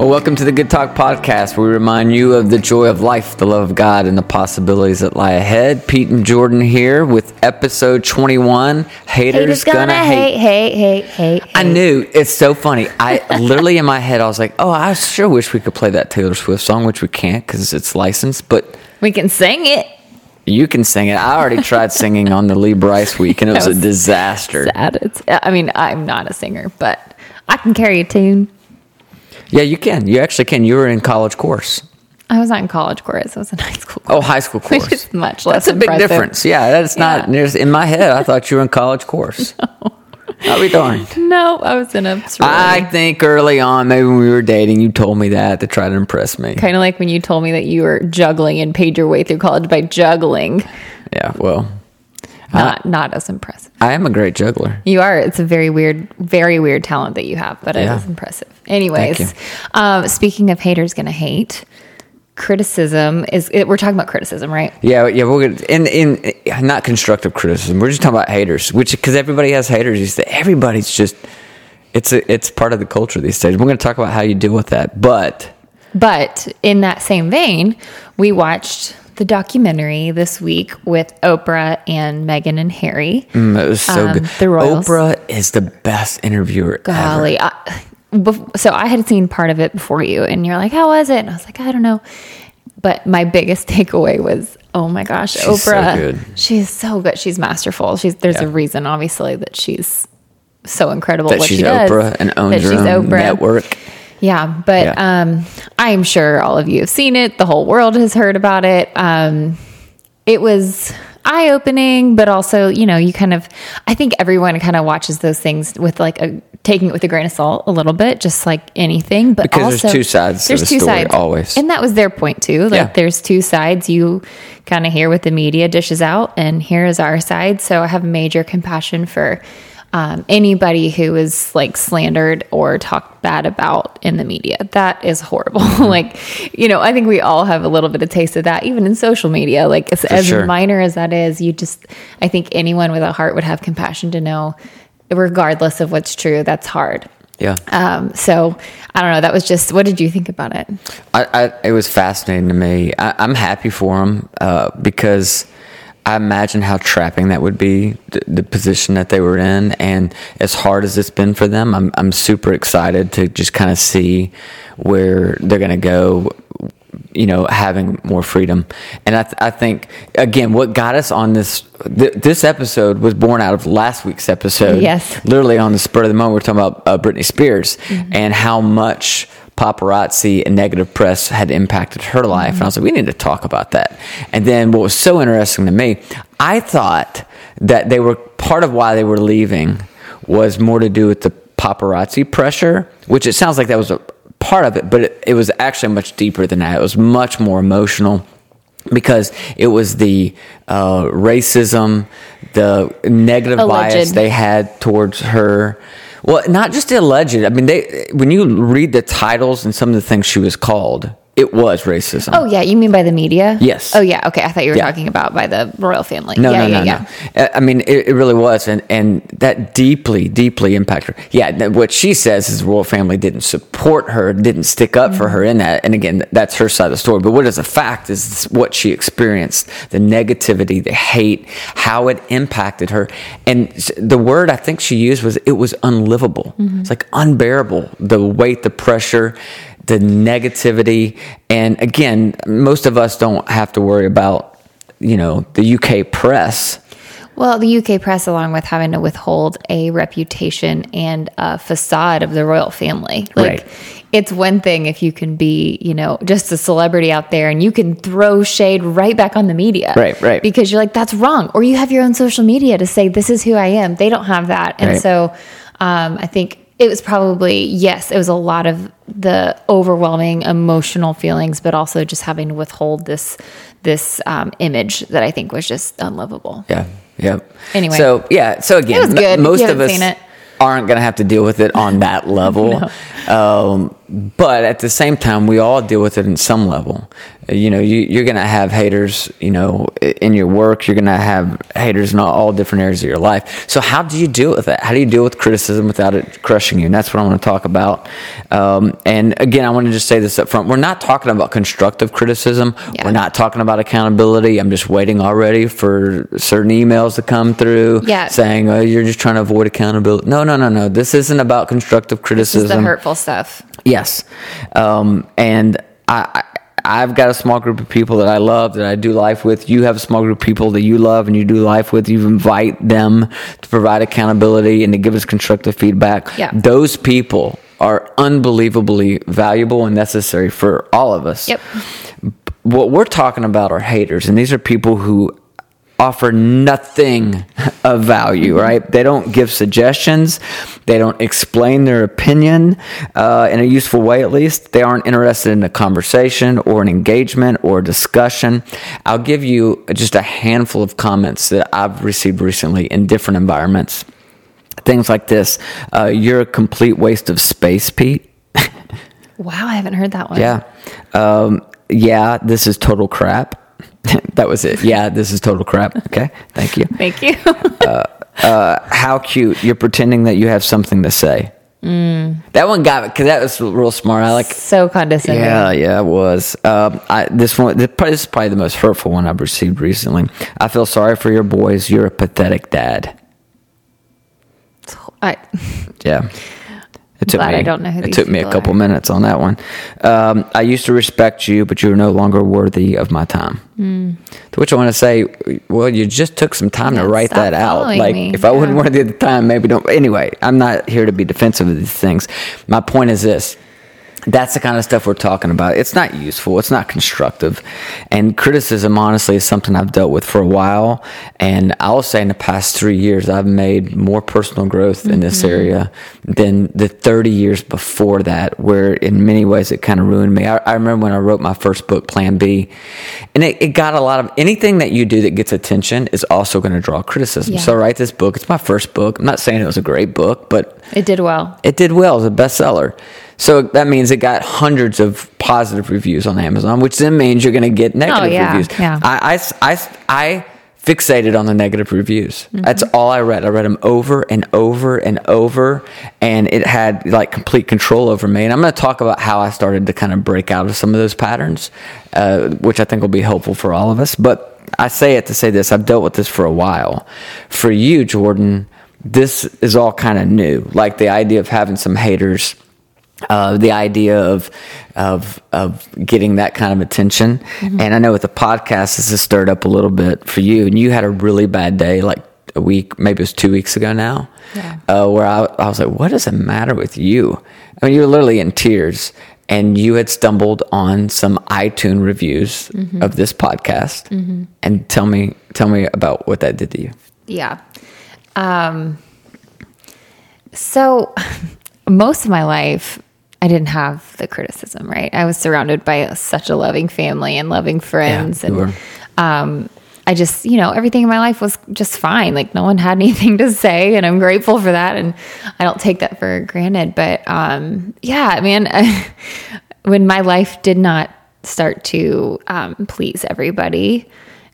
Well, welcome to the Good Talk Podcast, where we remind you of the joy of life, the love of God, and the possibilities that lie ahead. Pete and Jordan here with episode 21 Haters, Haters Gonna, gonna Hate. hate, hate, hate, hate. I knew it's so funny. I literally in my head, I was like, oh, I sure wish we could play that Taylor Swift song, which we can't because it's licensed, but We can sing it. you can sing it. I already tried singing on the Lee Brice week, and it was, was a disaster. Sad. It's, I mean, I'm not a singer, but I can carry a tune. Yeah, you can. You actually can. You were in college course. I was not in college chorus. I was in high school. Oh, high school Which course. is much less That's a big difference. Yeah, that's not. Yeah. There's, in my head, I thought you were in college course. I'll be darned. No, I was in a I think early on, maybe when we were dating, you told me that to try to impress me. kind of like when you told me that you were juggling and paid your way through college by juggling. Yeah, well, Not not as impressive. I am a great juggler. You are. It's a very weird, very weird talent that you have, but Yeah. it is impressive. Anyways, um, speaking of haters gonna hate, criticism is. It, we're talking about criticism, right? Yeah, yeah, we're gonna in in not constructive criticism. We're just talking about haters, which because everybody has haters. You say everybody's just it's a it's part of the culture these days. We're going to talk about how you deal with that, but But in that same vein, we watched the documentary this week with Oprah and Meghan and Harry. mm, was so Um, good. the Royals. Oprah is the best interviewer ever. I, bef- so I had seen part of it before you, and you're like, how was it? And I was like, I don't know. But my biggest takeaway was, oh my gosh, She's so Oprah. good. She's so good. She's masterful. She's there's Yeah. a reason, obviously, that she's so incredible. That what she's she does, Oprah and owns her own Oprah. network. Yeah, but Yeah. um, I'm sure all of you have seen it. The whole world has heard about it. Um, it was eye opening, but also, you know, you kind of, I think everyone kind of watches those things with like a taking it with a grain of salt a little bit, just like anything. But Because there's two sides to the story, always. and that was their point too. Like, Yeah. there's two sides. You kind of hear what the media dishes out, and here is our side. So I have major compassion for um, anybody who is like slandered or talked bad about in the media. That is horrible. Mm-hmm. like, you know, I think we all have a little bit of taste of that, even in social media. Like, as, as sure. minor as that is, you just, I think anyone with a heart would have compassion to know, regardless of what's true, that's hard. Yeah, Um, so I don't know. That was just, what did you think about it? I, I, it was fascinating to me. I, I'm happy for him uh, because I imagine how trapping that would be, the, the position that they were in, and as hard as it's been for them. I'm I'm super excited to just kind of see where they're going to go. You know, having more freedom, and I, th- I think again, what got us on this th- this episode was born out of last week's episode. Yes. literally on the spur of the moment, we're talking about uh, Britney Spears and how much paparazzi and negative press had impacted her life. And I was like, we need to talk about that. And then what was so interesting to me, I thought that they were part of why they were leaving was more to do with the paparazzi pressure, which it sounds like that was a part of it, but it, it was actually much deeper than that. It was much more emotional because it was the uh, racism, the negative bias they had towards her. Well, not just alleged. I mean, they when you read the titles and some of the things she was called, it was racism. Oh yeah, you mean by the media? Yes. Oh yeah. Okay, I thought you were Yeah. talking about by the royal family. No, yeah, no, no, yeah. no. Uh, I mean, it, it really was, and and that deeply, deeply impacted her. Yeah, what she says is the royal family didn't support her, didn't stick up for her in that. And again, that's her side of the story. But what is a fact is what she experienced: the negativity, the hate, how it impacted her. And the word I think she used was it was unlivable. It's like unbearable. The weight, the pressure. The negativity, and again, most of us don't have to worry about you know the UK press. Well, the UK press, along with having to withhold a reputation and a facade of the royal family, like Right. it's one thing if you can be, you know, just a celebrity out there and you can throw shade right back on the media, Right, right. Because you're like that's wrong, or you have your own social media to say this is who I am. They don't have that, and Right. so um, I think it was probably yes, it was a lot of the overwhelming emotional feelings, but also just having to withhold this this um, image that I think was just unlivable. Yeah, yeah. Anyway. so yeah, so again, It was good, m- most of us aren't going to have to deal with it on that level. um, but at the same time, we all deal with it in some level. Uh, You know, you, you're going to have haters, you know, in your work. You're going to have haters in all, all different areas of your life. So, how do you deal with that? How do you deal with criticism without it crushing you? And that's what I want to talk about. Um, and again, I want to just say this up front. We're not talking about constructive criticism. Yeah. We're not talking about accountability. I'm just waiting already for certain emails to come through Yeah. saying, oh, you're just trying to avoid accountability. No, no, no, no. This isn't about constructive criticism. This is the hurtful stuff. Yes, um, and I, I I've got a small group of people that I love that I do life with. You have a small group of people that you love and you do life with. You invite them to provide accountability and to give us constructive feedback. Yeah. those people are unbelievably valuable and necessary for all of us. Yep. What we're talking about are haters, and these are people who offer nothing of value, right? They don't give suggestions. They don't explain their opinion uh, in a useful way, at least. They aren't interested in a conversation or an engagement or a discussion. I'll give you just a handful of comments that I've received recently in different environments. Things like this uh, You're a complete waste of space, Pete. Wow, I haven't heard that one. Yeah. Um, yeah, this is total crap. that was it. Yeah, this is total crap. Okay. Thank you. Thank you. Uh, uh, how cute. You're pretending that you have something to say. Mm. That one got it because that was real smart. I like. so condescending. Yeah, yeah, it was. Um, I, this one, this is probably the most hurtful one I've received recently. I feel sorry for your boys. You're a pathetic dad. I, Yeah. It took Glad me. I don't know who it took me a couple are. minutes on that one. Um, I used to respect you, but you are no longer worthy of my time. Hmm. To which I want to say, well, you just took some time Yeah, to write that out. Like, me. if I wasn't Yeah. worthy at the time, maybe don't. Anyway, I'm not here to be defensive of these things. My point is this. That's the kind of stuff we're talking about. It's not useful. It's not constructive. And criticism, honestly, is something I've dealt with for a while. And I'll say in the past three years, I've made more personal growth in this mm-hmm. area than the 30 years before that, where in many ways it kind of ruined me. I, I remember when I wrote my first book, Plan B, and it, it got a lot of anything that you do that gets attention is also going to draw criticism. Yeah. So I write this book. It's my first book. I'm not saying it was a great book, but it did well. it did well as a bestseller. So that means it got hundreds of positive reviews on Amazon, which then means you're going to get negative Oh, yeah, reviews. yeah. I, I, I, I fixated on the negative reviews. Mm-hmm. That's all I read. I read them over and over and over, and it had like complete control over me. And I'm going to talk about how I started to kind of break out of some of those patterns, uh, which I think will be helpful for all of us. But I say it to say this I've dealt with this for a while. For you, Jordan, this is all kind of new. Like the idea of having some haters uh, the idea of of of getting that kind of attention. And I know with the podcast, this has stirred up a little bit for you. And you had a really bad day, like a week, maybe it was two weeks ago now, Yeah. uh, where I, I was like, "What does the matter with you?" I mean, you were literally in tears. And you had stumbled on some iTunes reviews of this podcast, and tell me, tell me about what that did to you. Yeah. Um, so most of my life, I didn't have the criticism, right? I was surrounded by such a loving family and loving friends. were. and um, I just, you know, everything in my life was just fine. Like no one had anything to say, and I'm grateful for that. And I don't take that for granted. But um, yeah, man, when my life did not start to um, please everybody,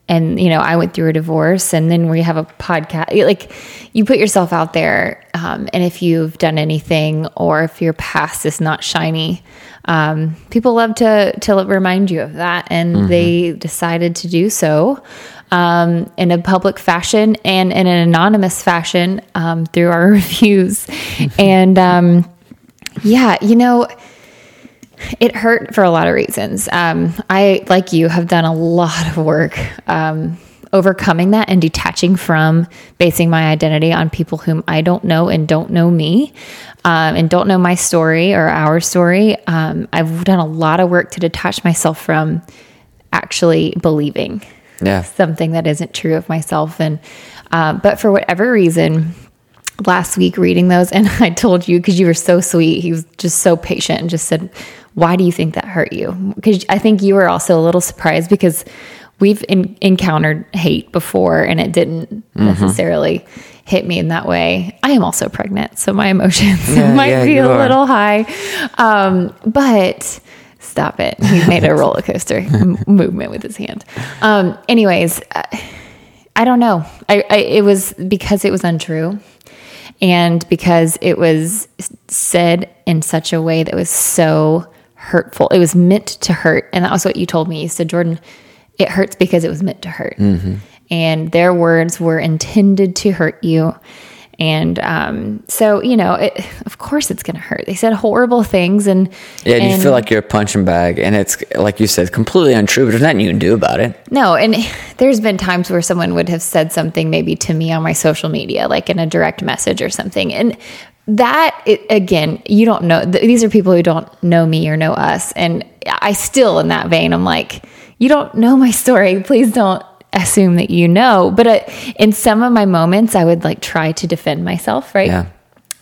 and you know, I went through a divorce, and then we have a podcast. Like you put yourself out there, um, and if you've done anything, or if your past is not shiny, um, people love to to remind you of that, and they decided to do so um, in a public fashion and in an anonymous fashion um, through our reviews. and um, yeah, you know, it hurt for a lot of reasons. Um, I, like you, have done a lot of work um, overcoming that and detaching from basing my identity on people whom I don't know and don't know me um, and don't know my story or our story. Um, I've done a lot of work to detach myself from actually believing Yeah. something that isn't true of myself. And, uh, but for whatever reason, last week reading those, and I told you because you were so sweet, he was just so patient and just said, Why do you think that hurt you? Because I think you were also a little surprised because we've in, encountered hate before and it didn't Mm-hmm. necessarily hit me in that way. I am also pregnant, so my emotions Yeah, might yeah, be a are. little high. Um, but stop it. He made a roller coaster m- movement with his hand. Um, anyways, uh, I don't know. I, I it was because it was untrue and because it was said in such a way that was so hurtful. It was meant to hurt, and that was what you told me. You said, "Jordan, it hurts because it was meant to hurt." Mm-hmm. And their words were intended to hurt you. And um, so, you know, it, of course it's going to hurt. They said horrible things, and Yeah, and you feel like you're a punching bag, and it's like you said, completely untrue. But there's nothing you can do about it. No, and there's been times where someone would have said something maybe to me on my social media, like in a direct message or something. And that, it, again, you don't know. th- These are people who don't know me or know us. And I still, in that vein, I'm like, you don't know my story. Please don't assume that you know. But uh, in some of my moments, I would like try to defend myself, right? Yeah.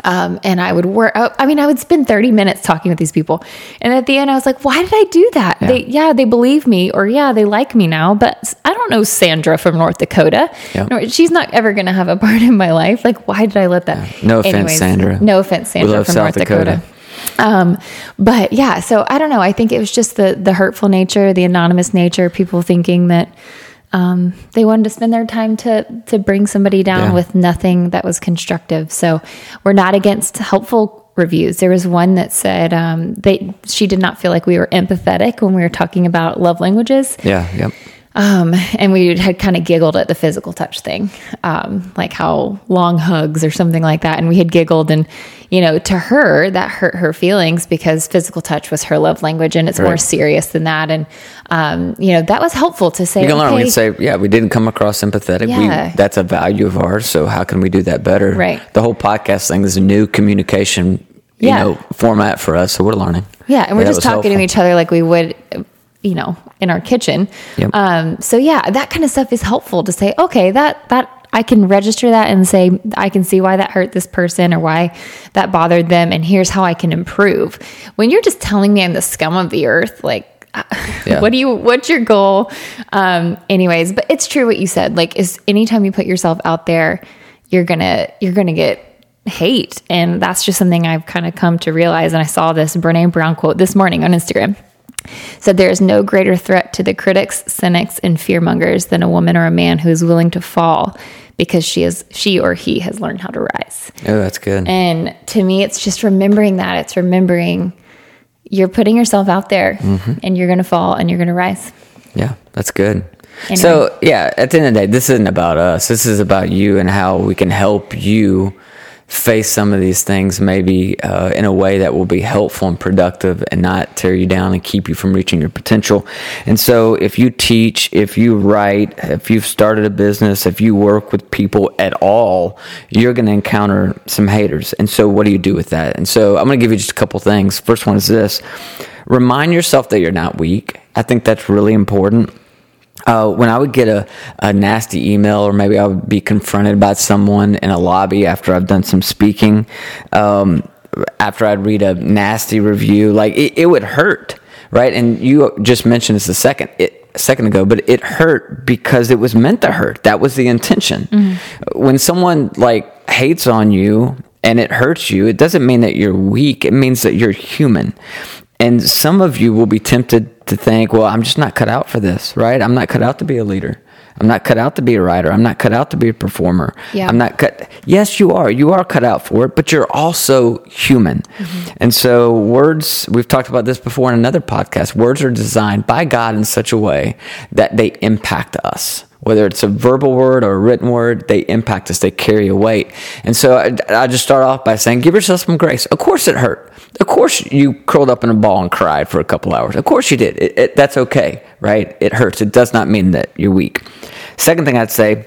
Um, and I would work. I mean, I would spend 30 minutes talking with these people. And at the end, I was like, why did I do that? Yeah. They, yeah, they believe me or yeah, they like me now, but I don't know Sandra from North Dakota. Yeah. She's not ever going to have a part in my life. Like, why did I let that? No offense, Sandra. No offense, Sandra from South North Dakota. Dakota. Um, but yeah, so I don't know. I think it was just the, the hurtful nature, the anonymous nature, people thinking that, um, they wanted to spend their time to to bring somebody down Yeah. with nothing that was constructive. So we're not against helpful reviews. There was one that said um, they she did not feel like we were empathetic when we were talking about love languages. Yeah. Yep. Um, and we had kind of giggled at the physical touch thing, um, like how long hugs or something like that. And we had giggled, and you know, to her that hurt her feelings because physical touch was her love language, and it's more serious than that. And um, you know, that was helpful to say. You can learn. Okay, can say, yeah, we didn't come across empathetic. Yeah. We, that's a value of ours. So how can we do that better? Right. The whole podcast thing is a new communication, you Yeah. know, format for us. So we're learning. Yeah, and we're that just talking helpful. to each other like we would, you know, in our kitchen. Yep. Um, so yeah, that kind of stuff is helpful to say, okay, that that I can register that and say I can see why that hurt this person or why that bothered them, and here's how I can improve. When you're just telling me I'm the scum of the earth, like. Yeah. What do you? What's your goal? Um, anyways, but it's true what you said. Like, is anytime you put yourself out there, you're gonna you're gonna get hate, and that's just something I've kind of come to realize. And I saw this Brene Brown quote this morning on Instagram. Said there is no greater threat to the critics, cynics, and fearmongers than a woman or a man who is willing to fall because she is she or he has learned how to rise. Oh, that's good. And to me, it's just remembering that. It's remembering you're putting yourself out there mm-hmm. and you're going to fall and you're going to rise. Yeah, that's good. Anyway. So, yeah, at the end of the day, this isn't about us. This is about you and how we can help you face some of these things maybe uh, in a way that will be helpful and productive and not tear you down and keep you from reaching your potential. And so, if you teach, if you write, if you've started a business, if you work with people at all, you're going to encounter some haters. And so, what do you do with that? And so, I'm going to give you just a couple things. First one is this remind yourself that you're not weak. I think that's really important uh, when I would get a, a nasty email, or maybe I would be confronted by someone in a lobby after I've done some speaking, um, after I'd read a nasty review, like it, it would hurt, right? And you just mentioned this a second. It, a second ago, but it hurt because it was meant to hurt. That was the intention. When someone like hates on you and it hurts you, it doesn't mean that you're weak. It means that you're human. And some of you will be tempted to think, well, I'm just not cut out for this, right? I'm not cut out to be a leader. I'm not cut out to be a writer. I'm not cut out to be a performer. Yeah. I'm not cut. Yes, you are. You are cut out for it, but you're also human. Mm-hmm. And so, words, we've talked about this before in another podcast. Words are designed by God in such a way that they impact us. Whether it's a verbal word or a written word, they impact us. They carry a weight. And so I, I just start off by saying, give yourself some grace. Of course it hurt. Of course you curled up in a ball and cried for a couple hours. Of course you did. It, it, that's okay, right? It hurts. It does not mean that you're weak. Second thing I'd say,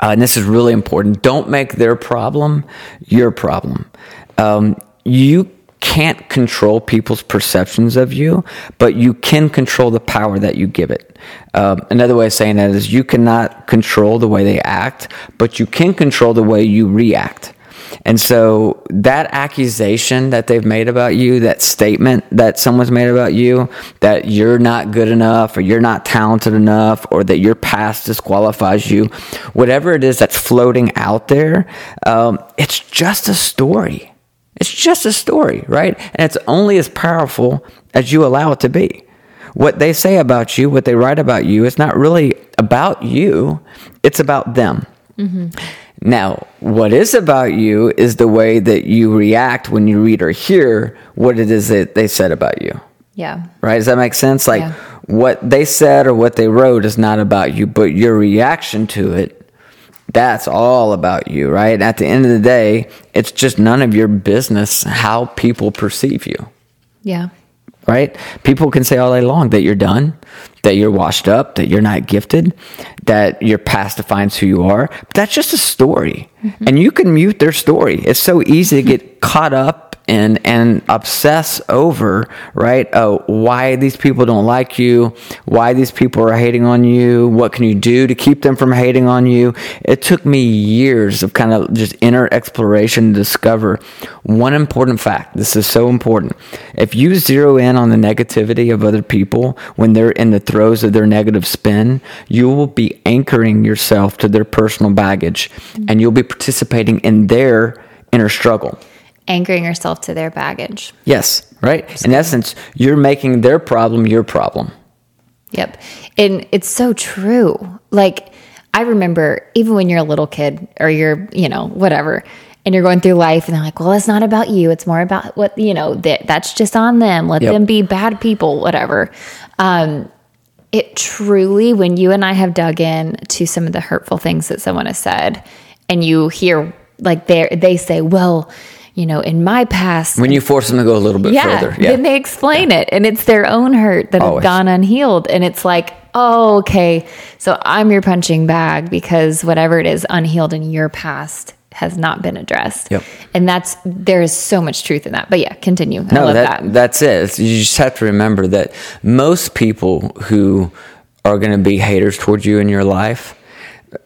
uh, and this is really important, don't make their problem your problem. Um, you can't control people's perceptions of you, but you can control the power that you give it. Um, another way of saying that is you cannot control the way they act, but you can control the way you react. And so that accusation that they've made about you, that statement that someone's made about you, that you're not good enough or you're not talented enough or that your past disqualifies you, whatever it is that's floating out there, um, it's just a story. It's just a story, right? And it's only as powerful as you allow it to be. What they say about you, what they write about you, it's not really about you, it's about them. Mm-hmm. Now, what is about you is the way that you react when you read or hear what it is that they said about you. Yeah. Right? Does that make sense? Like Yeah. what they said or what they wrote is not about you, but your reaction to it, that's all about you, right? At the end of the day, it's just none of your business how people perceive you Yeah. right? People can say all day long that you're done, that you're washed up, that you're not gifted, that your past defines who you are. But that's just a story. Mm-hmm. And you can mute their story. It's so easy to get caught up and and obsess over, right? Oh, why these people don't like you, why these people are hating on you, what can you do to keep them from hating on you? It took me years of kind of just inner exploration to discover one important fact. This is so important. If you zero in on the negativity of other people when they're in the throes of their negative spin, you will be anchoring yourself to their personal baggage and you'll be participating in their inner struggle. Anchoring yourself to their baggage. Yes, right? In essence, you're making their problem your problem. Yep. And it's so true. Like, I remember even when you're a little kid or you're, you know, whatever, and you're going through life and they're like, well, it's not about you. It's more about what, you know, that that's just on them. Let Yep. them be bad people, whatever. Um, it truly, when you and I have dug in to some of the hurtful things that someone has said, and you hear like they they say, well, you know, in my past, When you force them to go a little bit yeah, further. Yeah. Then they explain it, and it's their own hurt that Always. have gone unhealed, and it's like, oh, okay, so I'm your punching bag because whatever it is unhealed in your past has not been addressed. Yep. And that's there is so much truth in that. But yeah, continue. I No, love that, that. that's it. You just have to remember that most people who are going to be haters towards you in your life,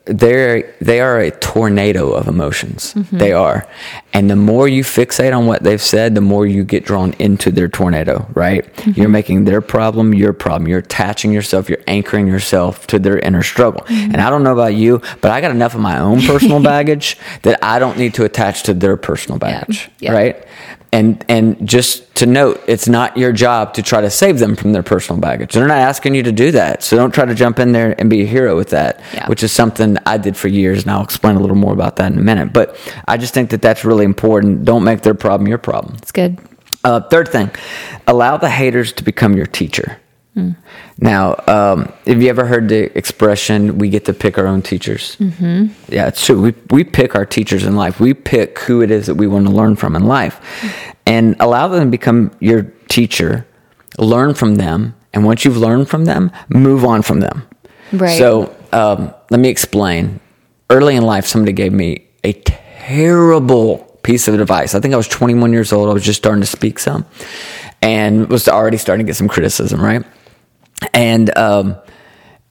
they're they are a tornado of emotions. Mm-hmm. They are, and the more you fixate on what they've said, the more you get drawn into their tornado. Right? Mm-hmm. You're making their problem your problem. You're attaching yourself. You're anchoring yourself to their inner struggle. Mm-hmm. And I don't know about you, but I got enough of my own personal baggage that I don't need to attach to their personal baggage. Yeah. Right? And and just to note it's not your job to try to save them from their personal baggage they're not asking you to do that so don't try to jump in there and be a hero with that Yeah. which is something i did for years and i'll explain a little more about that in a minute but i just think that that's really important don't make their problem your problem It's good. uh, third thing, allow the haters to become your teacher. Now, um, have you ever heard the expression, we get to pick our own teachers? Mm-hmm. Yeah, it's true. We, we pick our teachers in life. We pick who it is that we want to learn from in life. And allow them to become your teacher, learn from them. And once you've learned from them, move on from them. Right. So um, let me explain. Early in life, somebody gave me a terrible piece of advice. I think I was 21 years old. I was just starting to speak some and was already starting to get some criticism, right? And um,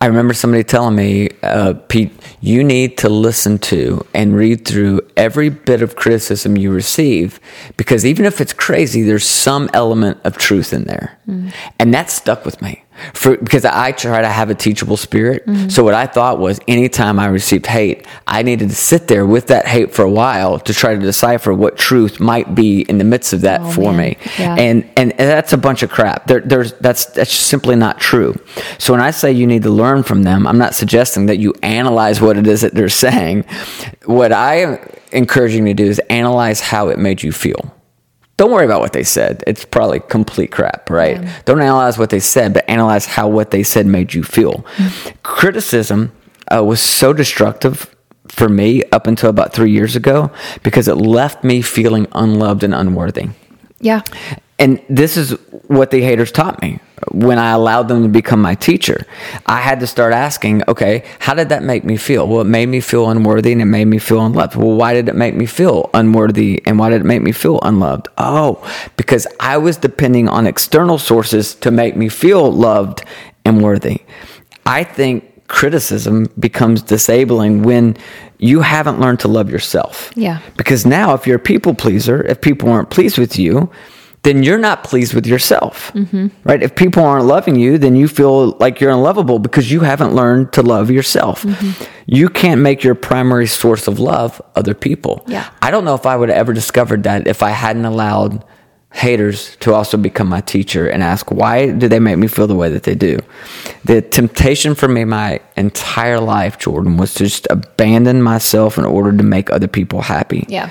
I remember somebody telling me, uh, Pete, you need to listen to and read through every bit of criticism you receive because even if it's crazy, there's some element of truth in there. And that stuck with me. For, because I try to have a teachable spirit. Mm-hmm. So what I thought was anytime I received hate, I needed to sit there with that hate for a while to try to decipher what truth might be in the midst of that Oh, for man. me. Yeah. And and, and that's a bunch of crap. There, there's that's that's simply not true. So when I say you need to learn from them, I'm not suggesting that you analyze what it is that they're saying. What I am encouraging you to do is analyze how it made you feel. Don't worry about what they said. It's probably complete crap, right? Don't analyze what they said, but analyze how what they said made you feel. Criticism uh, was so destructive for me up until about three years ago because it left me feeling unloved and unworthy. Yeah. And this is what the haters taught me when I allowed them to become my teacher. I had to start asking, okay, how did that make me feel? Well, it made me feel unworthy and it made me feel unloved. Well, why did it make me feel unworthy and why did it make me feel unloved? Oh, because I was depending on external sources to make me feel loved and worthy. I think criticism becomes disabling when you haven't learned to love yourself. Yeah. Because now, if you're a people pleaser, if people aren't pleased with you, then you're not pleased with yourself. Mm-hmm. Right? If people aren't loving you, then you feel like you're unlovable because you haven't learned to love yourself. Mm-hmm. You can't make your primary source of love other people. Yeah. I don't know if I would have ever discovered that if I hadn't allowed haters to also become my teacher and ask why do they make me feel the way that they do the temptation for me my entire life jordan was to just abandon myself in order to make other people happy Yeah.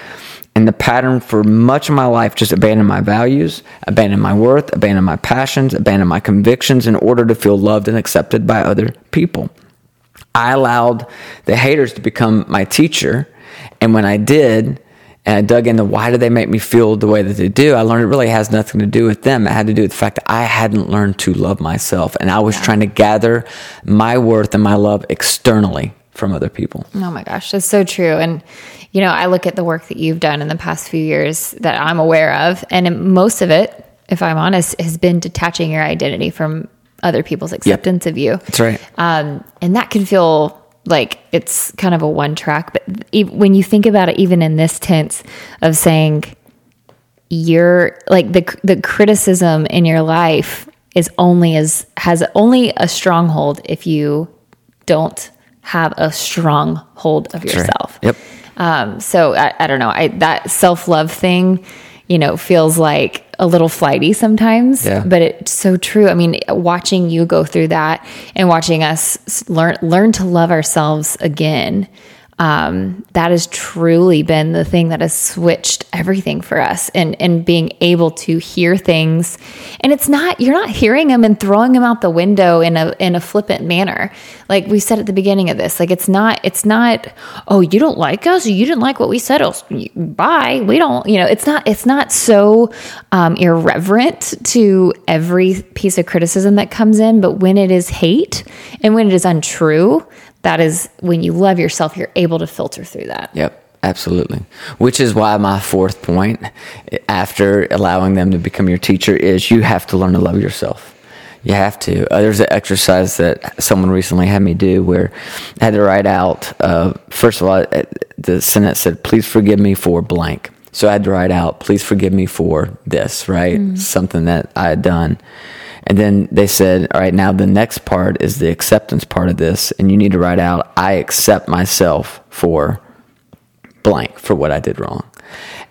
And the pattern for much of my life just abandon my values abandon my worth abandon my passions abandon my convictions in order to feel loved and accepted by other people I allowed the haters to become my teacher. And when I did, and I dug into why do they make me feel the way that they do, I learned it really has nothing to do with them. It had to do with the fact that I hadn't learned to love myself. And I was trying to gather my worth and my love externally from other people. Oh my gosh, that's so true. And, you know, I look at the work that you've done in the past few years that I'm aware of, and most of it, if I'm honest, has been detaching your identity from other people's acceptance of you. That's right. Um, and that can feel like it's kind of a one track, but e- when you think about it, even in this tense of saying you're like the the criticism in your life is only as has only a stronghold if you don't have a strong hold of That's right. yourself. Yep. Um, so I, I don't know. I that self love thing, you know, feels like a little flighty sometimes, Yeah. but it's so true. I mean, watching you go through that and watching us learn learn to love ourselves again. Um, that has truly been the thing that has switched everything for us and, and being able to hear things. And it's not, you're not hearing them and throwing them out the window in a, in a flippant manner. Like we said at the beginning of this, like it's not, it's not, oh, you don't like us. You didn't like what we said. Oh, bye. We don't, you know, it's not, it's not so um, irreverent to every piece of criticism that comes in. But when it is hate and when it is untrue, that is when you love yourself, you're able to filter through that. Yep, absolutely. Which is why my fourth point, after allowing them to become your teacher, is you have to learn to love yourself. You have to. Uh, there's an exercise that someone recently had me do where I had to write out, uh, first of all, uh, the sentence said, please forgive me for blank. So I had to write out, please forgive me for this, right? Something that I had done. And then they said, all right, now the next part is the acceptance part of this. And you need to write out, I accept myself for blank for what I did wrong.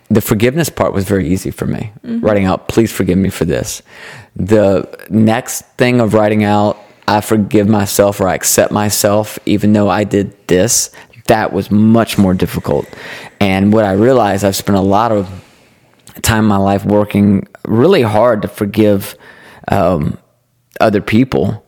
The forgiveness part was very easy for me. Mm-hmm. Writing out, please forgive me for this. The next thing of writing out, I forgive myself or I accept myself, even though I did this, that was much more difficult. And what I realized, I've spent a lot of time in my life working really hard to forgive um, other people,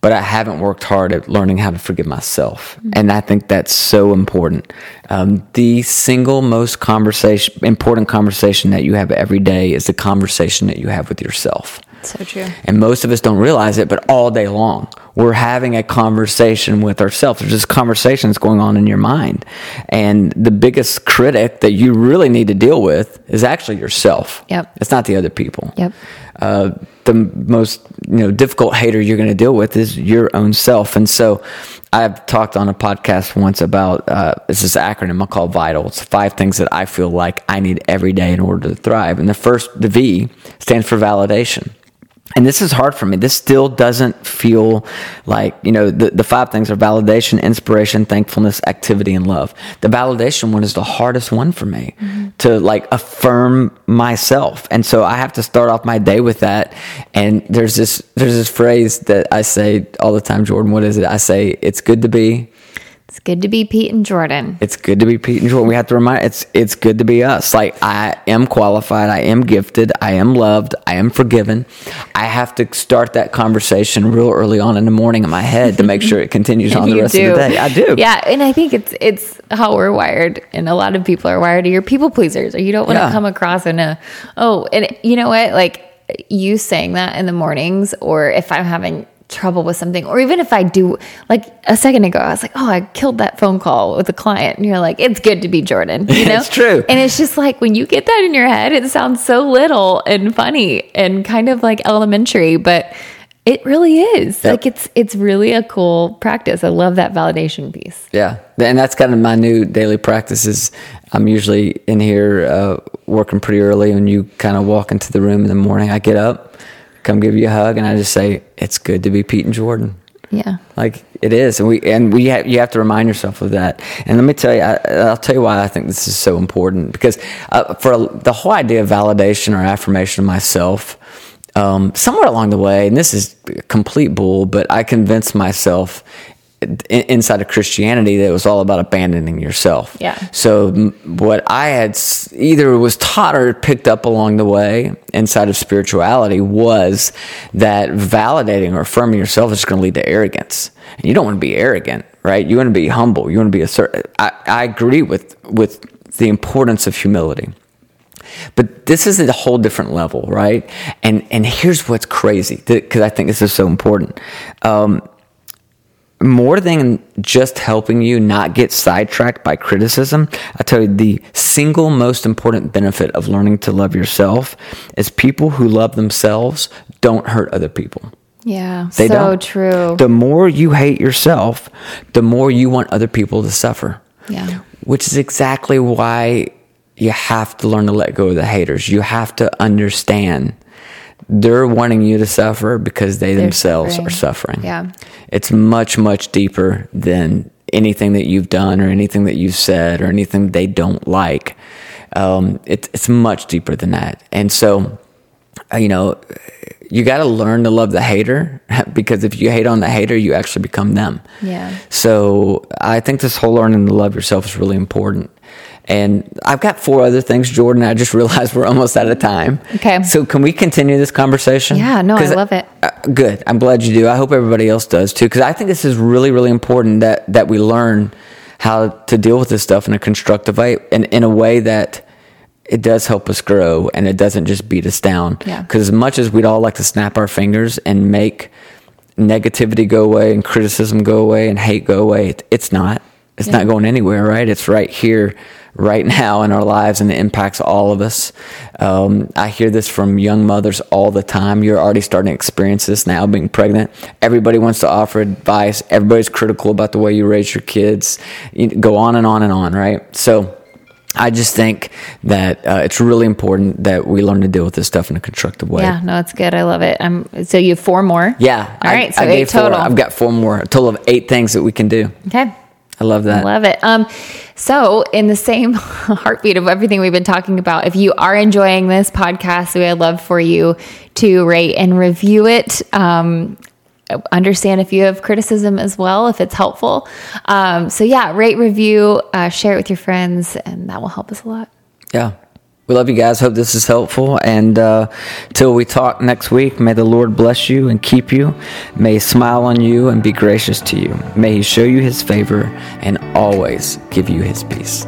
but I haven't worked hard at learning how to forgive myself. And I think that's so important. Um, the single most conversation, important conversation that you have every day is the conversation that you have with yourself. So true. And most of us don't realize it, but all day long, we're having a conversation with ourselves. There's just conversations going on in your mind. And the biggest critic that you really need to deal with is actually yourself. Yep. It's not the other people. Yep. Uh, the most you know difficult hater you're going to deal with is your own self. And so I've talked on a podcast once about uh, it's this acronym I call VITAL. It's five things that I feel like I need every day in order to thrive. And the first, the V, stands for validation. And this is hard for me. This still doesn't feel like, you know, the, the five things are validation, inspiration, thankfulness, activity, and love. The validation one is the hardest one for me mm-hmm. to like affirm myself. And so I have to start off my day with that. And there's this, there's this phrase that I say all the time, Jordan. What is it? I say, it's good to be It's good to be Pete and Jordan. it's good to be Pete and Jordan. We have to remind it's it's good to be us. Like I am qualified, I am gifted, I am loved, I am forgiven. I have to start that conversation real early on in the morning in my head to make sure it continues on the rest of the day. I do. Yeah, and I think it's it's how we're wired, and a lot of people are wired. You're people pleasers, or you don't want to Yeah. come across in a oh, and you know what? Like you saying that in the mornings, or if I'm having trouble with something, or even if I do, like a second ago, I was like, oh, I killed that phone call with a client, and you're like, it's good to be Jordan. You know, It's true. and it's just like when you get that in your head, it sounds so little and funny and kind of like elementary, but It really is. Like it's it's really a cool practice. I love that validation piece. Yeah, and that's kind of my new daily practice. Is I'm usually in here uh, working pretty early, when you kind of walk into the room in the morning. I get up, come give you a hug, and I just say, "It's good to be Pete and Jordan." Yeah. Like it is, and we and we have, you have to remind yourself of that. And let me tell you, I, will tell you why I think this is so important because uh, for the whole idea of validation or affirmation of myself, um, somewhere along the way, and this is complete bull, but I convinced myself inside of Christianity that it was all about abandoning yourself. Yeah. So what I had either was taught or picked up along the way inside of spirituality was that validating or affirming yourself is going to lead to arrogance. And you don't want to be arrogant, right? You want to be humble. You want to be a certain. I, I agree with with the importance of humility. But this is a whole different level, right? And and here's what's crazy because I think this is so important. Um, more than just helping you not get sidetracked by criticism, I tell you the single most important benefit of learning to love yourself is people who love themselves don't hurt other people. Yeah, they so don't. true. The more you hate yourself, the more you want other people to suffer. Yeah. Which is exactly why you have to learn to let go of the haters. You have to understand they're wanting you to suffer because they they're themselves suffering. are suffering. Yeah. It's much, much deeper than anything that you've done or anything that you've said or anything they don't like. Um, it, it's much deeper than that. And so, uh, you know, you got to learn to love the hater because if you hate on the hater, you actually become them. Yeah. So I think this whole learning to love yourself is really important. And I've got four other things, Jordan. I just realized we're almost out of time. Okay. So can we continue this conversation? Yeah, no, I love it. Uh, good. I'm glad you do. I hope everybody else does too, because I think this is really, really important that that we learn how to deal with this stuff in a constructive way and in a way that it does help us grow and it doesn't just beat us down. Yeah. Because as much as we'd all like to snap our fingers and make negativity go away and criticism go away and hate go away, it, it's not. It's yeah. not going anywhere, right? It's right here right now in our lives and it impacts all of us. Um, I hear this from young mothers all the time. You're already starting to experience this now, being pregnant. Everybody wants to offer advice. Everybody's critical about the way you raise your kids. You go on and on and on, right? So, I just think that uh, it's really important that we learn to deal with this stuff in a constructive way. Yeah, no, it's good. I love it. Um, so you have four more. Yeah. All right. I, so I eight total. i I've got four more. A total of eight things that we can do. Okay. I love that. I love it. Um, so, in the same heartbeat of everything we've been talking about, if you are enjoying this podcast, we would love for you to rate and review it. Um, understand if you have criticism as well, if it's helpful. Um, so, yeah, rate, review, uh, share it with your friends, and that will help us a lot. Yeah. We love you guys. Hope this is helpful. And uh, till we talk next week, may the Lord bless you and keep you. May He smile on you and be gracious to you. May He show you His favor and always give you His peace.